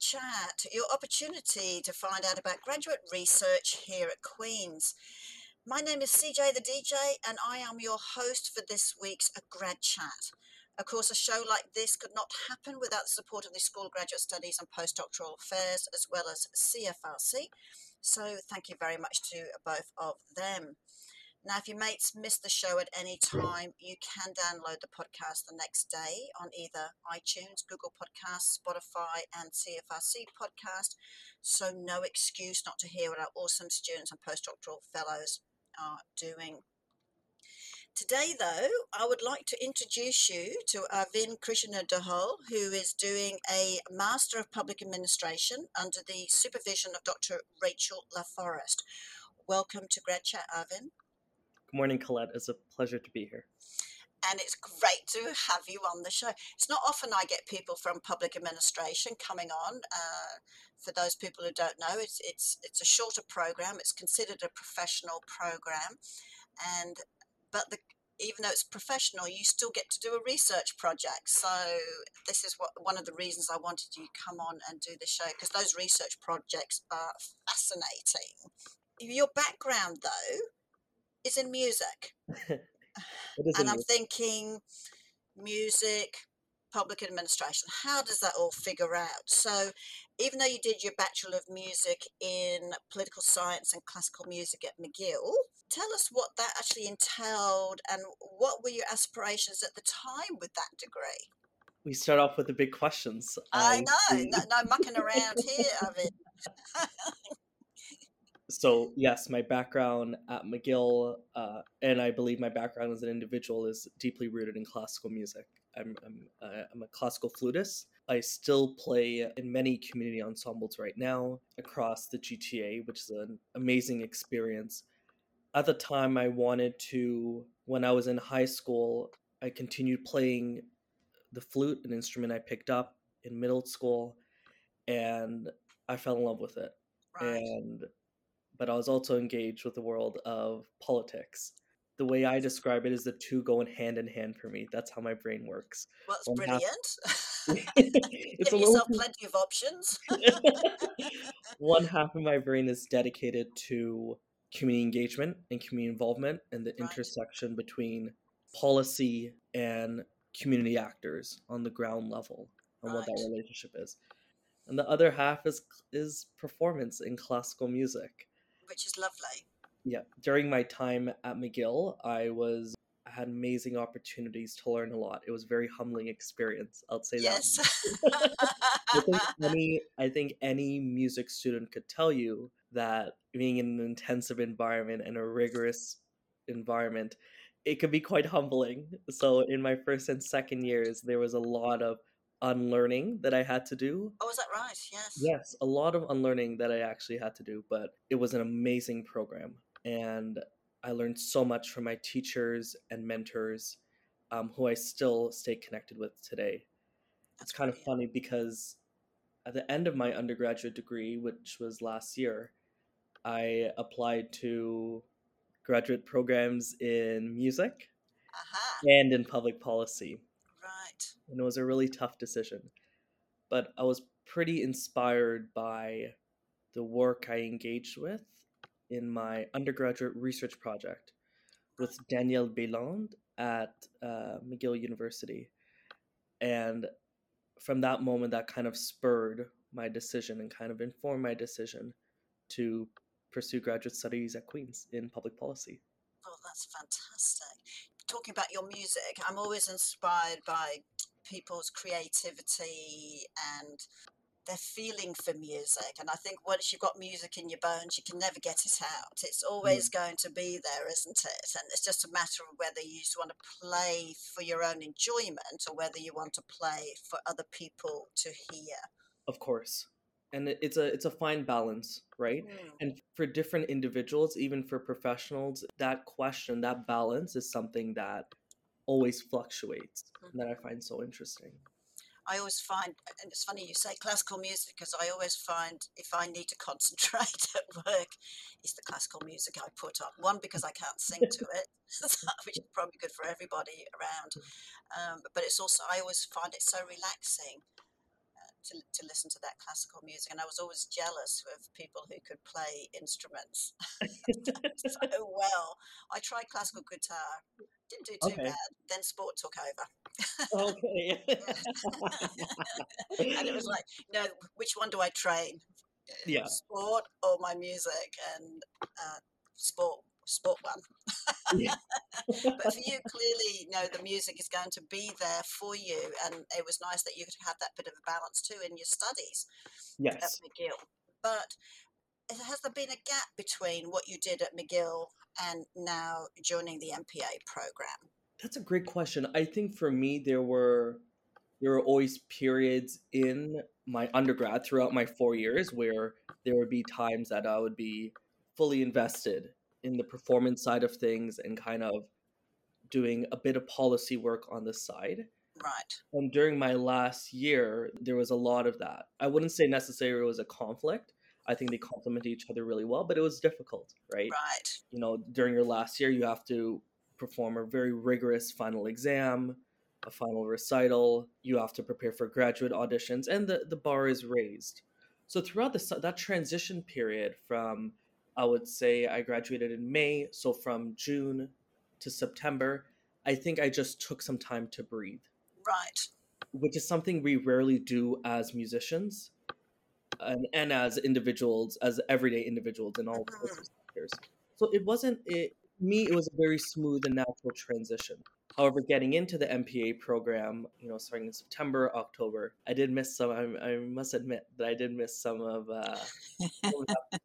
chat, your opportunity to find out about graduate research here at Queen's. My name is CJ the DJ, and I am your host for this week's a grad chat. Of course, a show like this could not happen without the support of the School of Graduate Studies and Postdoctoral Affairs, as well as CFRC. So, thank you very much to both of them. Now, if your mates missed the show at any time, you can download the podcast the next day on either iTunes, Google Podcasts, Spotify, and CFRC Podcast. So, no excuse not to hear what our awesome students and postdoctoral fellows are doing. Today, though, I would like to introduce you to Arvind Krishendeholl, who is doing a Master of Public Administration under the supervision of Dr. Rachel LaForest. Welcome to Grad Chat, Arvind. Good morning, Colette. It's a pleasure to be here. And it's great to have you on the show. It's not often I get people from public administration coming on. Uh, for those people who don't know, it's it's it's a shorter program. It's considered a professional program, and but the even though it's professional, you still get to do a research project. So this is what one of the reasons I wanted you to come on and do the show because those research projects are fascinating. Your background, though, is in music. and I'm thinking music, public administration. How does that all figure out? So, even though you did your Bachelor of Music in Political Science and Classical Music at McGill, tell us what that actually entailed and what were your aspirations at the time with that degree? We start off with the big questions. I know, no, no mucking around here, Arvind. so yes, my background at McGill, uh, and I believe my background as an individual is deeply rooted in classical music. I'm I'm, uh, I'm a classical flutist. I still play in many community ensembles right now across the GTA, which is an amazing experience. At the time, I wanted to. When I was in high school, I continued playing the flute, an instrument I picked up in middle school, and I fell in love with it. Right. And but I was also engaged with the world of politics. The way I describe it is the two going hand in hand for me. That's how my brain works. Well, that's brilliant. Half... it's Give yourself little... plenty of options. One half of my brain is dedicated to community engagement and community involvement and the right. intersection between policy and community actors on the ground level and right. what that relationship is. And the other half is is performance in classical music which is lovely. Yeah, during my time at McGill, I was I had amazing opportunities to learn a lot. It was a very humbling experience. I'll say yes. that. I think any I think any music student could tell you that being in an intensive environment and a rigorous environment, it could be quite humbling. So in my first and second years, there was a lot of unlearning that I had to do. Oh, is that right? Yes. Yes, a lot of unlearning that I actually had to do, but it was an amazing program. And I learned so much from my teachers and mentors um, who I still stay connected with today. That's it's kind brilliant. of funny because at the end of my undergraduate degree, which was last year, I applied to graduate programs in music uh-huh. and in public policy and it was a really tough decision. But I was pretty inspired by the work I engaged with in my undergraduate research project with Daniel Béland at uh, McGill University. And from that moment, that kind of spurred my decision and kind of informed my decision to pursue graduate studies at Queen's in public policy. Oh, that's fantastic. Talking about your music, I'm always inspired by people's creativity and their feeling for music. And I think once you've got music in your bones, you can never get it out. It's always mm. going to be there, isn't it? And it's just a matter of whether you just want to play for your own enjoyment or whether you want to play for other people to hear. Of course. And it's a it's a fine balance, right? Mm. And for different individuals, even for professionals, that question, that balance is something that always fluctuates mm-hmm. that I find so interesting. I always find, and it's funny you say classical music because I always find if I need to concentrate at work, it's the classical music I put on. One, because I can't sing to it, which is probably good for everybody around. Um, but it's also, I always find it so relaxing. to, to listen to that classical music, and I was always jealous of people who could play instruments so well. I tried classical guitar, didn't do too okay. bad. Then sport took over. okay. and it was like, no, which one do I train? Yeah. Sport or my music? And uh, sport sport one. Yeah. but for you, clearly, you know, the music is going to be there for you. And it was nice that you could have that bit of a balance too in your studies yes. at McGill. But has there been a gap between what you did at McGill and now joining the MPA program? That's a great question. I think for me, there were there were always periods in my undergrad throughout my four years where there would be times that I would be fully invested in the performance side of things and kind of doing a bit of policy work on the side. Right. And during my last year, there was a lot of that. I wouldn't say necessarily it was a conflict. I think they complement each other really well, but it was difficult, right? Right. You know, during your last year, you have to perform a very rigorous final exam, a final recital. You have to prepare for graduate auditions, and the, the bar is raised. So throughout the, that transition period from I would say I graduated in May. So from June to September, I think I just took some time to breathe. Right. Which is something we rarely do as musicians and, and as individuals, as everyday individuals in all mm-hmm. sectors. So it wasn't, it, me, it was a very smooth and natural transition. However, getting into the MPA program, you know, starting in September, October, I did miss some. I, I must admit that I did miss some of uh,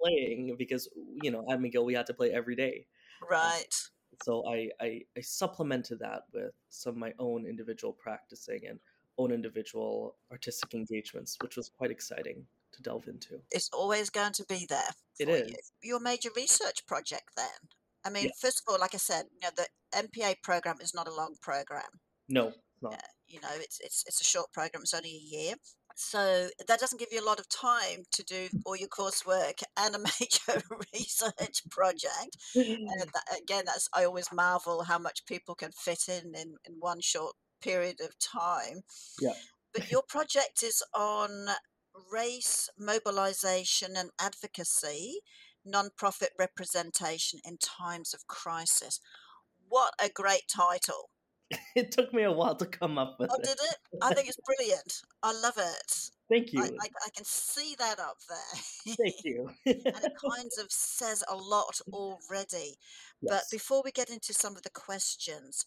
playing because you know at McGill we had to play every day. Right. Um, so I, I I supplemented that with some of my own individual practicing and own individual artistic engagements, which was quite exciting to delve into. It's always going to be there. It is. You. Your major research project then. I mean, yeah. first of all, like I said, you know, the MPA program is not a long program. No, not. Uh, you know, it's it's it's a short program. It's only a year, so that doesn't give you a lot of time to do all your coursework and a major research project. And that, again, that's I always marvel how much people can fit in in, in one short period of time. Yeah. But your project is on race mobilization and advocacy non-profit representation in times of crisis. What a great title. It took me a while to come up with oh, it. did it? I think it's brilliant. I love it. Thank you. I, I, I can see that up there. Thank you. and it kind of says a lot already. Yes. But before we get into some of the questions,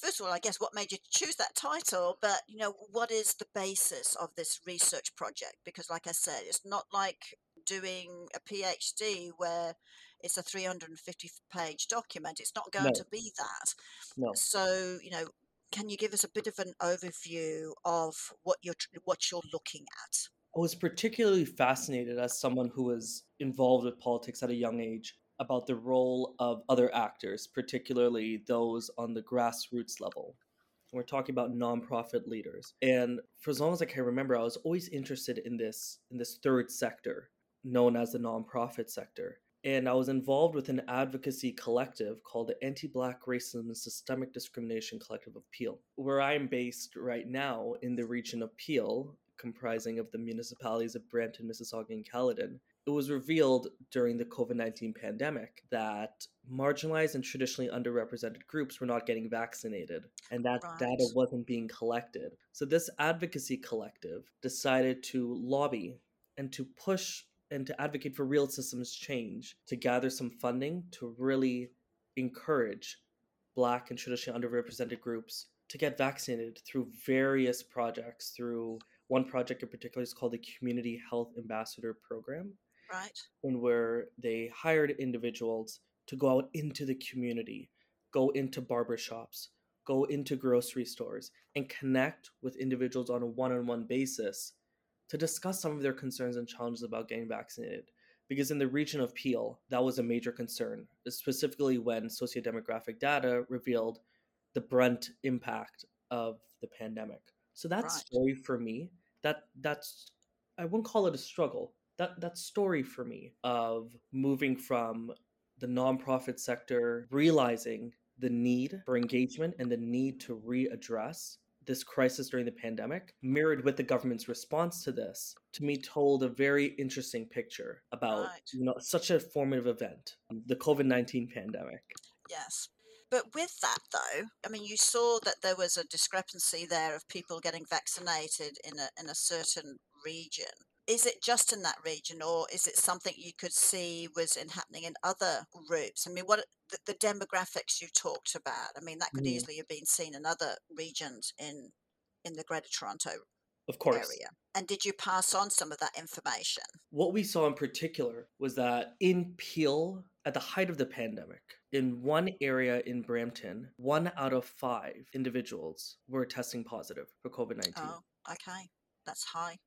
first of all, I guess what made you choose that title, but you know, what is the basis of this research project? Because, like I said, it's not like doing a PhD where it's a 350 page document. It's not going no. to be that. No. So, you know, can you give us a bit of an overview of what you're what you're looking at? I was particularly fascinated as someone who was involved with politics at a young age about the role of other actors, particularly those on the grassroots level. We're talking about nonprofit leaders. And for as long as I can remember, I was always interested in this in this third sector known as the nonprofit sector. And I was involved with an advocacy collective called the Anti Black Racism and Systemic Discrimination Collective of Peel, where I'm based right now in the region of Peel, comprising of the municipalities of Brampton, Mississauga, and Caledon. It was revealed during the COVID 19 pandemic that marginalized and traditionally underrepresented groups were not getting vaccinated, and that right. data wasn't being collected. So, this advocacy collective decided to lobby and to push and to advocate for real systems change, to gather some funding to really encourage Black and traditionally underrepresented groups to get vaccinated through various projects. Through one project in particular is called the Community Health Ambassador Program. Right. And where they hired individuals to go out into the community, go into barbershops, go into grocery stores, and connect with individuals on a one on one basis to discuss some of their concerns and challenges about getting vaccinated. Because in the region of Peel, that was a major concern, specifically when sociodemographic data revealed the brunt impact of the pandemic. So that right. story for me, that that's I wouldn't call it a struggle. That that story for me of moving from the nonprofit sector, realizing the need for engagement and the need to readdress this crisis during the pandemic, mirrored with the government's response to this, to me told a very interesting picture about Right. you know such a formative event, the COVID nineteen pandemic. Yes. But with that, though, I mean, you saw that there was a discrepancy there of people getting vaccinated in a, in a certain region. Is it just in that region, or is it something you could see was in happening in other groups? I mean, what the, the demographics you talked about? I mean, that could Mhm. easily have been seen in other regions in in the Greater Toronto Of course, area. And did you pass on some of that information? what we saw in particular was that in Peel, at the height of the pandemic, in one area in Brampton, one out of five individuals were testing positive for COVID 19. Oh, okay, that's high.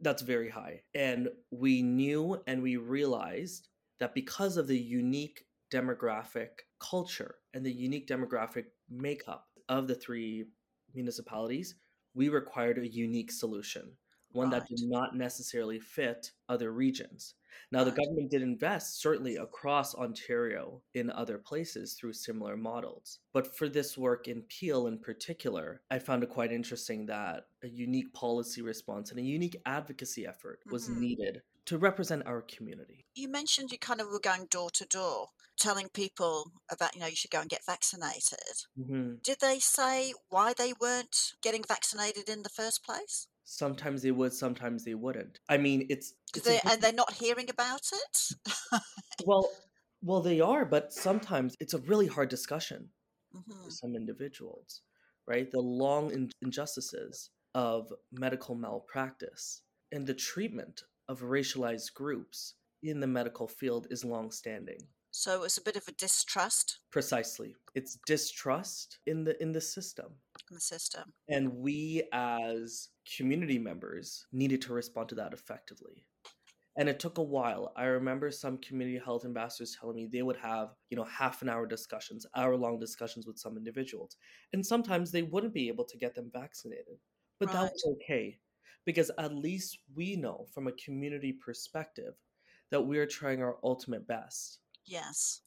That's very high. And we knew and we realized that because of the unique demographic culture and the unique demographic makeup of the three municipalities, we required a unique solution, one that did not necessarily fit other regions. Now, the government did invest certainly across Ontario in other places through similar models. But for this work in Peel in particular, I found it quite interesting that a unique policy response and a unique advocacy effort was Mhm. needed to represent our community. You mentioned you kind of were going door to door, telling people about, you know, you should go and get vaccinated. Mhm. Did they say why they weren't getting vaccinated in the first place? Sometimes they would, sometimes they wouldn't. I mean, it's, it's they, and they're not hearing about it? well, well, they are, but sometimes it's a really hard discussion for Mhm. some individuals, right? The long in- injustices of medical malpractice and the treatment of racialized groups in the medical field is long-standing. So it's a bit of a distrust Precisely, it's distrust in the in the system, in the system. and we as community members needed to respond to that effectively. And it took a while. I remember some community health ambassadors telling me they would have, you know, half an hour discussions, hour long discussions with some individuals. And sometimes they wouldn't be able to get them vaccinated. But that was okay because at least we know from a community perspective that we're trying our ultimate best. Yes.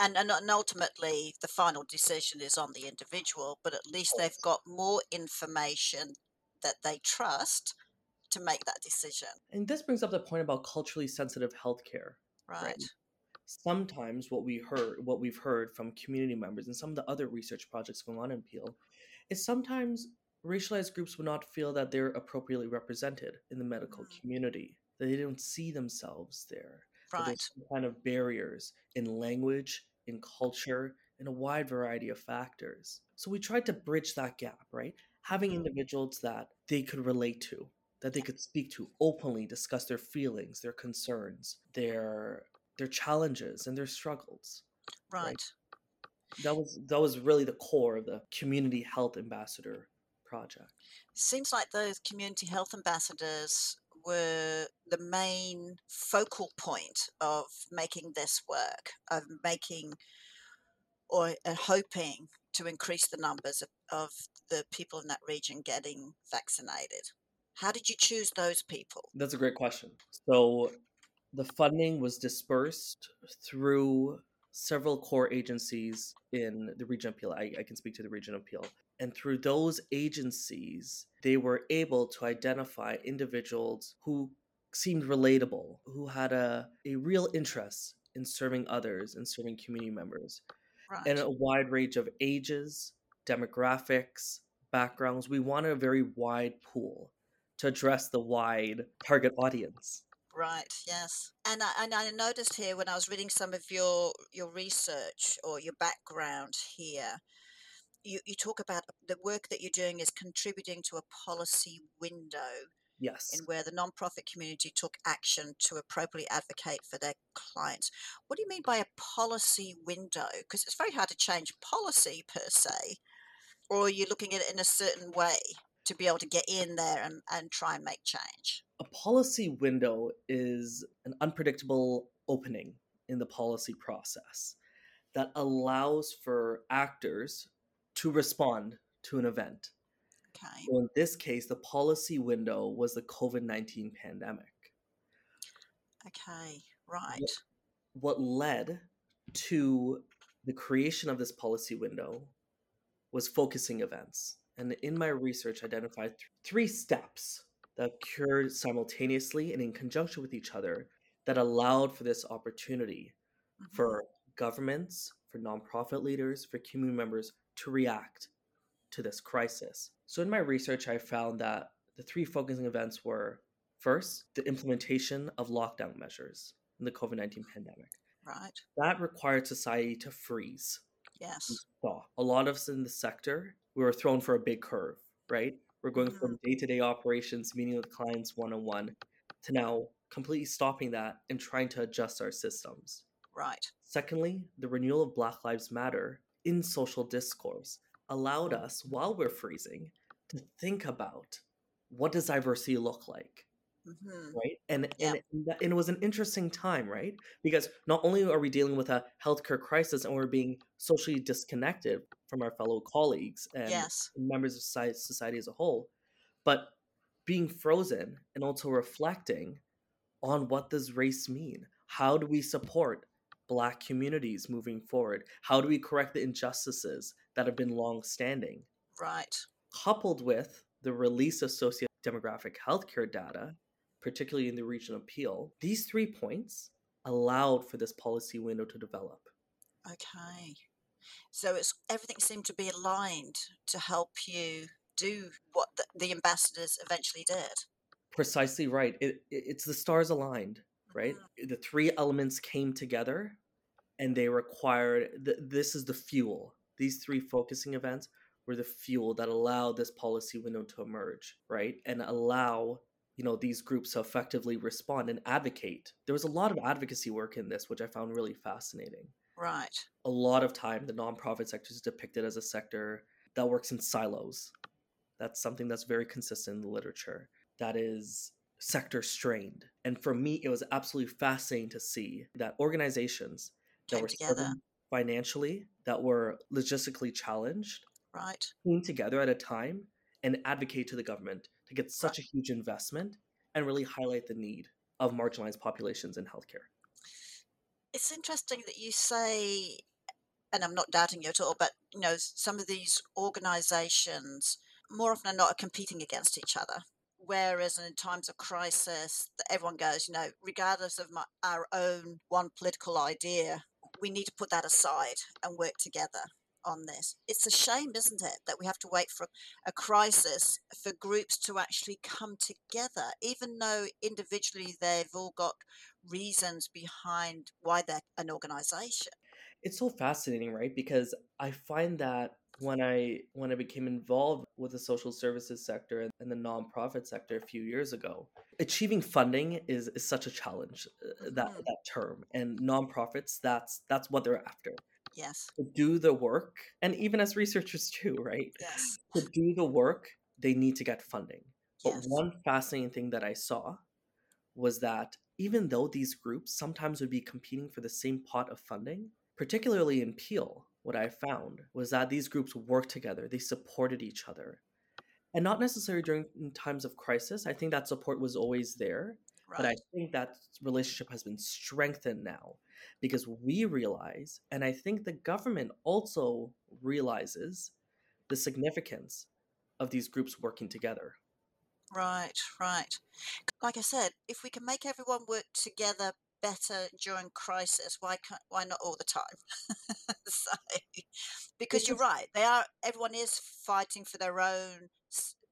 And, and and ultimately, the final decision is on the individual, but at least they've got more information that they trust to make that decision. And this brings up the point about culturally sensitive healthcare. Right. sometimes what we heard what we've heard from community members and some of the other research projects going on in Peel is sometimes racialized groups would not feel that they're appropriately represented in the medical Mm. community that they don't see themselves there Right. there's some kind of barriers in language in culture in a wide variety of factors so we tried to bridge that gap right having Mhm. individuals that they could relate to that they could speak to openly discuss their feelings their concerns their their challenges and their struggles Right. that was that was really the core of the community health ambassador project Seems like those community health ambassadors were the main focal point of making this work, of making or uh, hoping to increase the numbers of, of the people in that region getting vaccinated. How did you choose those people? that's a great question so the funding was dispersed through several core agencies in the region of Peel. I, I can speak to the region of Peel. And through those agencies, they were able to identify individuals who seemed relatable, who had a, a real interest in serving others and serving community members. Right. and a wide range of ages, demographics, backgrounds. We wanted a very wide pool to address the wide target audience. Right. Yes. And I, and I noticed here when I was reading some of your your research or your background here, you you talk about the work that you're doing is contributing to a policy window Yes. in where the nonprofit community took action to appropriately advocate for their clients. What do you mean by a policy window? Because it's very hard to change policy per se, or you're looking at it in a certain way to be able to get in there and, and try and make change. A policy window is an unpredictable opening in the policy process that allows for actors to respond to an event. Okay. So in this case, the policy window was the COVID 19 pandemic. Okay. Right. what led to the creation of this policy window was focusing events and in my research I identified th- three steps that occurred simultaneously and in conjunction with each other that allowed for this opportunity Mhm. for governments, for nonprofit leaders, for community members to react to this crisis. So, in my research, I found that the three focusing events were first, the implementation of lockdown measures in the COVID 19 pandemic. Right. That required society to freeze. Yes. A lot of us in the sector, we were thrown for a big curve, right? We're going from day to day operations, meeting with clients one on one, to now completely stopping that and trying to adjust our systems. Right. Secondly, the renewal of Black Lives Matter in social discourse allowed us, while we're freezing, to think about what does diversity look like, hmm right? And Yeah. and, and it was an interesting time, right? Because not only are we dealing with a healthcare crisis and we're being socially disconnected from our fellow colleagues and Yes. members of society, society as a whole, but being frozen and also reflecting on what does race mean? How do we support black communities moving forward? How do we correct the injustices that have been long standing? Right. Coupled with the release of socio-demographic healthcare data, particularly in the region of Peel, these three points allowed for this policy window to develop. Okay. So it's everything seemed to be aligned to help you do what the, the ambassadors eventually did. Precisely right. It, it- it's the stars aligned, right? Mhm. The three elements came together and they required th- this is the fuel. These three focusing events were the fuel that allowed this policy window to emerge, right? And allow, you know, these groups to effectively respond and advocate. There was a lot of advocacy work in this, which I found really fascinating. Right. A lot of time the nonprofit sector is depicted as a sector that works in silos. That's something that's very consistent in the literature. That is sector strained. And for me, it was absolutely fascinating to see that organizations Came were together. financially, that were logistically challenged, Right. came together at a time and advocate to the government to get such a huge investment and really highlight the need of marginalized populations in healthcare. It's interesting that you say, and I'm not doubting you at all, but you know, some of these organizations more often than not are competing against each other. Whereas in times of crisis, everyone goes, you know, regardless of my, our own one political idea, we need to put that aside and work together on this. It's a shame, isn't it, that we have to wait for a crisis for groups to actually come together, even though individually they've all got reasons behind why they're an organization. it's so fascinating right because i find that when i when i became involved with the social services sector and, the nonprofit sector a few years ago achieving funding is, is such a challenge uh, that Mhm. that term and nonprofits that's that's what they're after. Yes, to do the work and even as researchers too right? Yes, to do the work they need to get funding. But yes. one fascinating thing that i saw was that even though these groups sometimes would be competing for the same pot of funding, particularly in Peel, what I found was that these groups worked together, they supported each other. And not necessarily during times of crisis. I think that support was always there, but I think that relationship has been strengthened now because we realize, and I think the government also realizes the significance of these groups working together. Right, right. Like I said, if we can make everyone work together better during crisis, why can't, why not all the time? so, because you're right, they are. Everyone is fighting for their own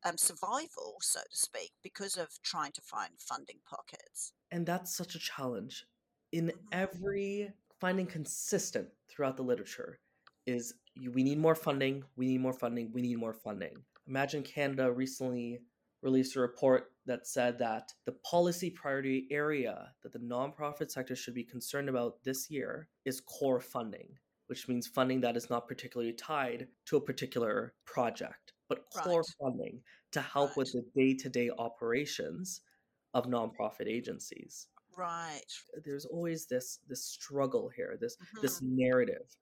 um, survival, so to speak, because of trying to find funding pockets. And that's such a challenge. In Mhm. every finding consistent throughout the literature is we need more funding, we need more funding, we need more funding. Imagine Canada recently released a report that said that the policy priority area that the nonprofit sector should be concerned about this year is core funding, which means funding that is not particularly tied to a particular project, but core Right. funding to help with the day-to-day operations of nonprofit agencies Right. there's always this this struggle here this Mhm. this narrative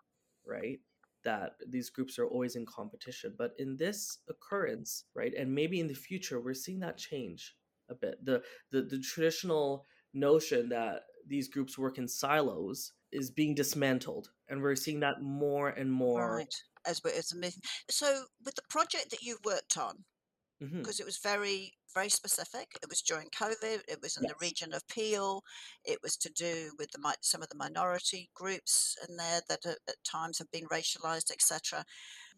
right that these groups are always in competition but in this occurrence right and maybe in the future we're seeing that change a bit the the, the traditional notion that these groups work in silos is being dismantled and we're seeing that more and more Right. as we're as. So with the project that you've worked on, mm-hmm. because it was very very specific. It was during COVID. It was in the region of Peel. It was to do with the some of the minority groups in there that at, at times have been racialized, etc.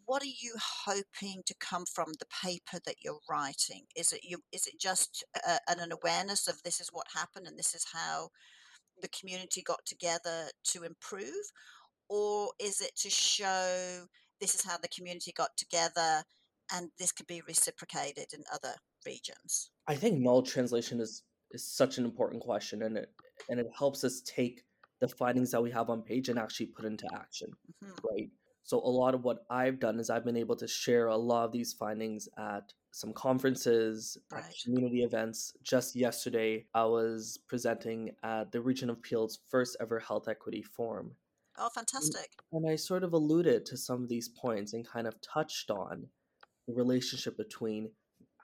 What are you hoping to come from the paper that you're writing? Is it you? Is it just uh, an, an awareness of this is what happened and this is how the community got together to improve, or is it to show this is how the community got together and this could be reciprocated in other regions? I think knowledge translation is is such an important question, and it and it helps us take the findings that we have on page and actually put into action, hmm right? So a lot of what I've done is I've been able to share a lot of these findings at some conferences, at community events. Just yesterday, I was presenting at the Region of Peel's first ever Health Equity Forum. Oh, And fantastic. and I sort of alluded to some of these points and kind of touched on the relationship between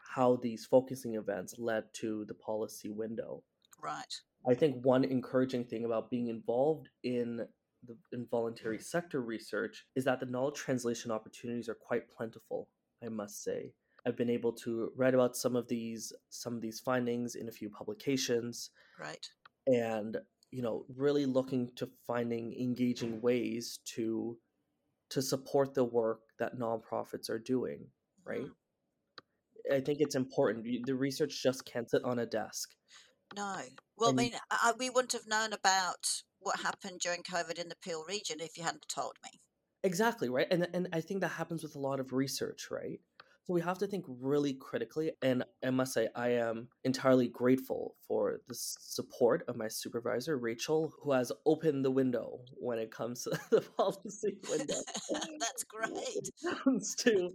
how these focusing events led to the policy window. Right. I think one encouraging thing about being involved in the involuntary sector research is that the knowledge translation opportunities are quite plentiful, I must say. I've been able to write about some of these some of these findings in a few publications Right. and you know really looking to finding engaging ways to to support the work that nonprofits are doing, right? Mhm. I think it's important. The research just can't sit on a desk. No. Well, I mean, I- we wouldn't have known about what happened during COVID in the Peel region if you hadn't told me. exactly, right? And and I think that happens with a lot of research, right? So we have to think really critically. And I must say, I am entirely grateful for the support of my supervisor, Rachel, who has opened the window when it comes to the policy window. That's great. When it comes to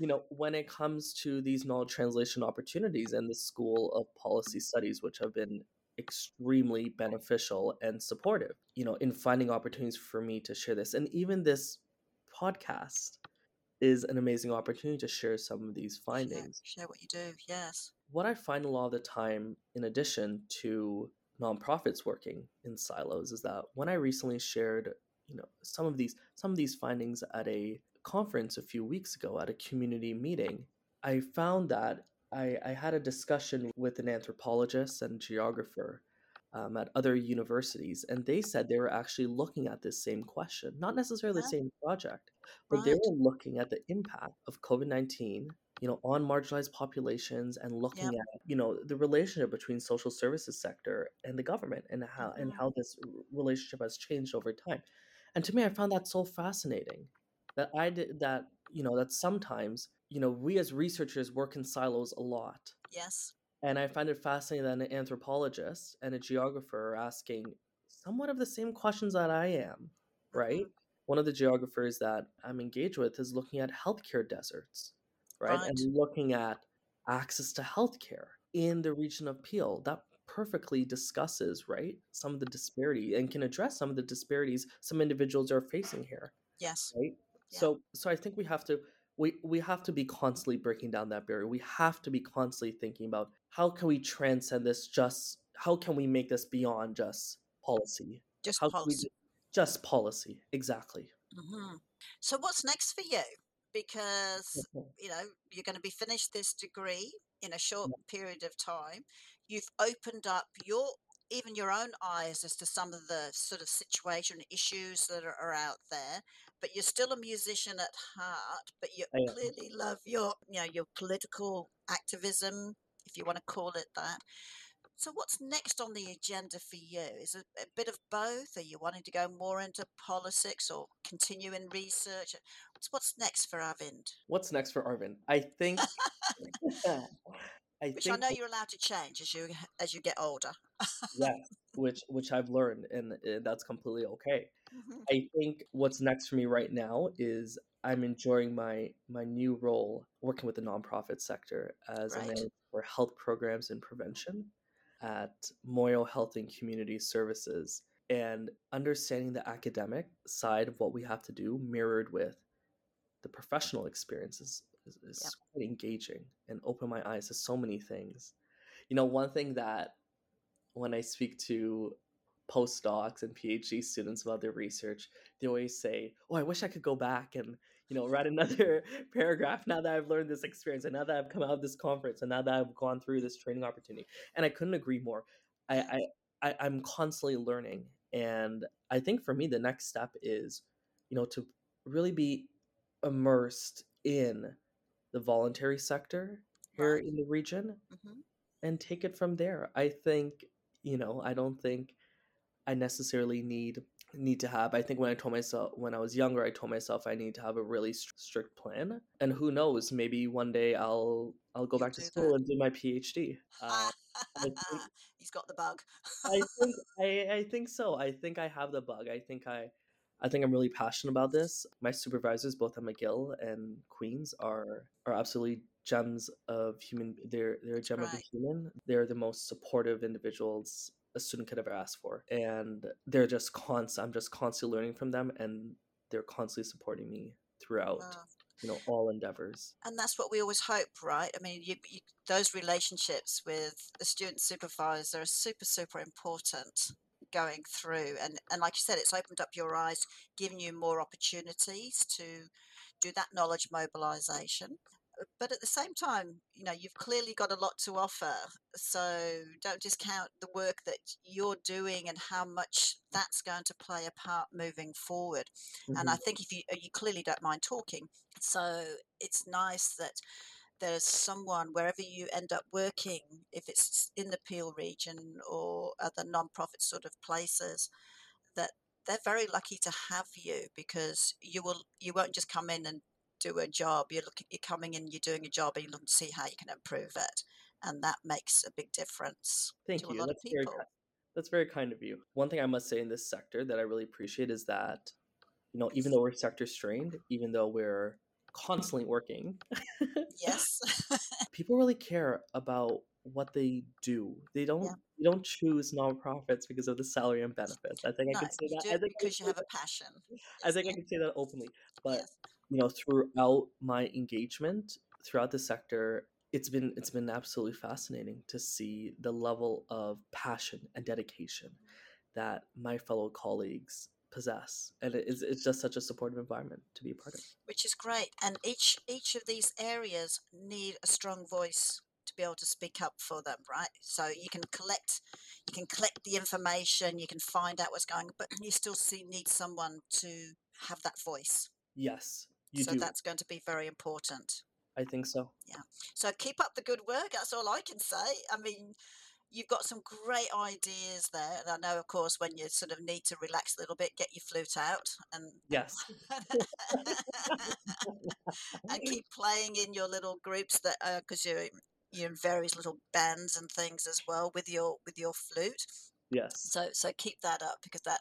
you know, when it comes to these knowledge translation opportunities and the School of Policy Studies, which have been extremely beneficial and supportive, you know, in finding opportunities for me to share this. And even this podcast is an amazing opportunity to share some of these Share, findings. share what you do. Yes. What I find a lot of the time, in addition to nonprofits working in silos, is that when I recently shared, you know, some of these some of these findings at a conference a few weeks ago at a community meeting, I found that I, I had a discussion with an anthropologist and geographer um, at other universities, and they said they were actually looking at this same question, not necessarily the same project, but they were looking at the impact of COVID nineteen, you know, on marginalized populations, and looking Yep. at you know the relationship between social services sector and the government, and how and hmm how this relationship has changed over time. And to me, I found that so fascinating that I did that you know that sometimes you know we as researchers work in silos a lot Yes. and I find it fascinating that an anthropologist and a geographer are asking somewhat of the same questions that I am, right? hmm One of the geographers that I'm engaged with is looking at healthcare deserts, right? Right. And looking at access to healthcare in the region of Peel. That perfectly discusses, right, some of the disparity and can address some of the disparities some individuals are facing here Yes. right Yeah. so so i think we have to we we have to be constantly breaking down that barrier we have to be constantly thinking about how can we transcend this just how can we make this beyond just policy Just how can we policy. just policy exactly hmm So what's next for you? Because Mhm. you know you're going to be finished this degree in a short period of time. You've opened up your even your own eyes as to some of the sort of situation issues that are out there. But you're still a musician at heart. But you I clearly love your you know your political activism, if you want to call it that. So, what's next on the agenda for you? Is it a bit of both? Are you wanting to go more into politics or continue in research? What's, what's next for Arvind? what's next for arvin i think i Which I know you're allowed to change as you as you get older. yes which which i've learned and that's completely okay hmm I think what's next for me right now is I'm enjoying my my new role working with the nonprofit sector as a Right. manager for health programs and prevention at Moyo Health and Community Services and understanding the academic side of what we have to do mirrored with the professional experiences is, is Yep. quite engaging and open my eyes to so many things. You know, one thing that when I speak to postdocs and PhD students about their research, they always say, "Oh, I wish I could go back and you know, write another paragraph now that I've learned this experience and now that I've come out of this conference and now that I've gone through this training opportunity. And I couldn't agree more. I, I, I I'm constantly learning. And I think for me, the next step is, you know, to really be immersed in the voluntary sector here Right. in the region hmm and take it from there. I think, you know, I don't think I necessarily need need to have. I think when I told myself when I was younger, I told myself I need to have a really str- strict plan. And who knows, maybe one day I'll I'll go You'll back to school that. and do my PhD. Uh, think He's got the bug. I think I, I think so. I think I have the bug. I think I I think I'm really passionate about this. My supervisors, both at McGill and Queens, are are absolutely gems of human. They're they're a gem of a human. They're the most supportive individuals a student could ever ask for, and they're just constant. I'm just constantly learning from them, and they're constantly supporting me throughout. Wow. You know, all endeavors. And that's what we always hope, right? I mean, you, you, those relationships with the student supervisor are super, super important going through. And, and like you said, it's opened up your eyes, giving you more opportunities to do that knowledge mobilization. But at the same time, you know, you've clearly got a lot to offer. So don't discount the work that you're doing and how much that's going to play a part moving forward. And I Mhm. think if you you clearly don't mind talking, so it's nice that there's someone wherever you end up working, if it's in the Peel region or other non-profit sort of places, that they're very lucky to have you because you will you won't just come in and do a job. You're looking you're coming in, you're doing a job, and you look to see how you can improve it, and that makes a big difference Thank to a you. lot of That's very people. ki- that's very kind of you. One thing I must say in this sector that I really appreciate is that you know even though we're sector strained, even though we're constantly working, Yes. people really care about what they do. They don't Yeah. they don't choose nonprofits because of the salary and benefits. I think I No, could say you that. I think because you say have a passion. I think I can say that openly. But Yes. you know, throughout my engagement throughout the sector, it's been it's been absolutely fascinating to see the level of passion and dedication that my fellow colleagues possess, and it is it's just such a supportive environment to be a part of. which is great. And each each of these areas need a strong voice to be able to speak up for them, right? So you can collect you can collect the information, you can find out what's going, on, but you still see need someone to have that voice. Yes, you So do. that's going to be very important. I think so. Yeah. So keep up the good work. That's all I can say. I mean, you've got some great ideas there. And I know, of course, when you sort of need to relax a little bit, get your flute out and Yes. and keep playing in your little groups that uh, because you're you're in various little bands and things as well with your with your flute. Yes. So so keep that up because that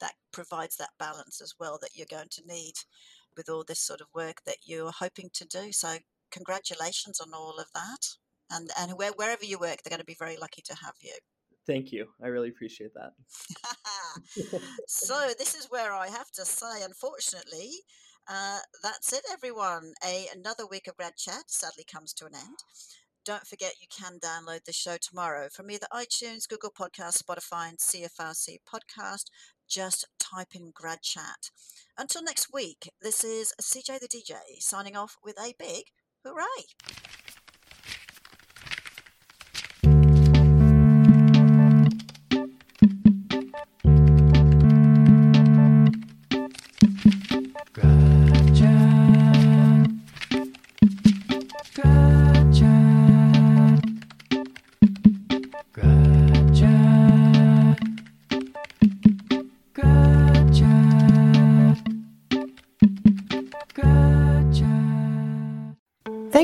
that provides that balance as well that you're going to need with all this sort of work that you're hoping to do. So congratulations on all of that. And and where, wherever you work, they're going to be very lucky to have you. Thank you. I really appreciate that. so this is where I have to say, unfortunately, uh, that's it, everyone. A another week of Grad Chat sadly comes to an end. Don't forget you can download the show tomorrow from either iTunes, Google Podcast, Spotify, and CFRC Podcast. Just type in Grad Chat. Until next week, this is CJ the DJ signing off with a big hooray.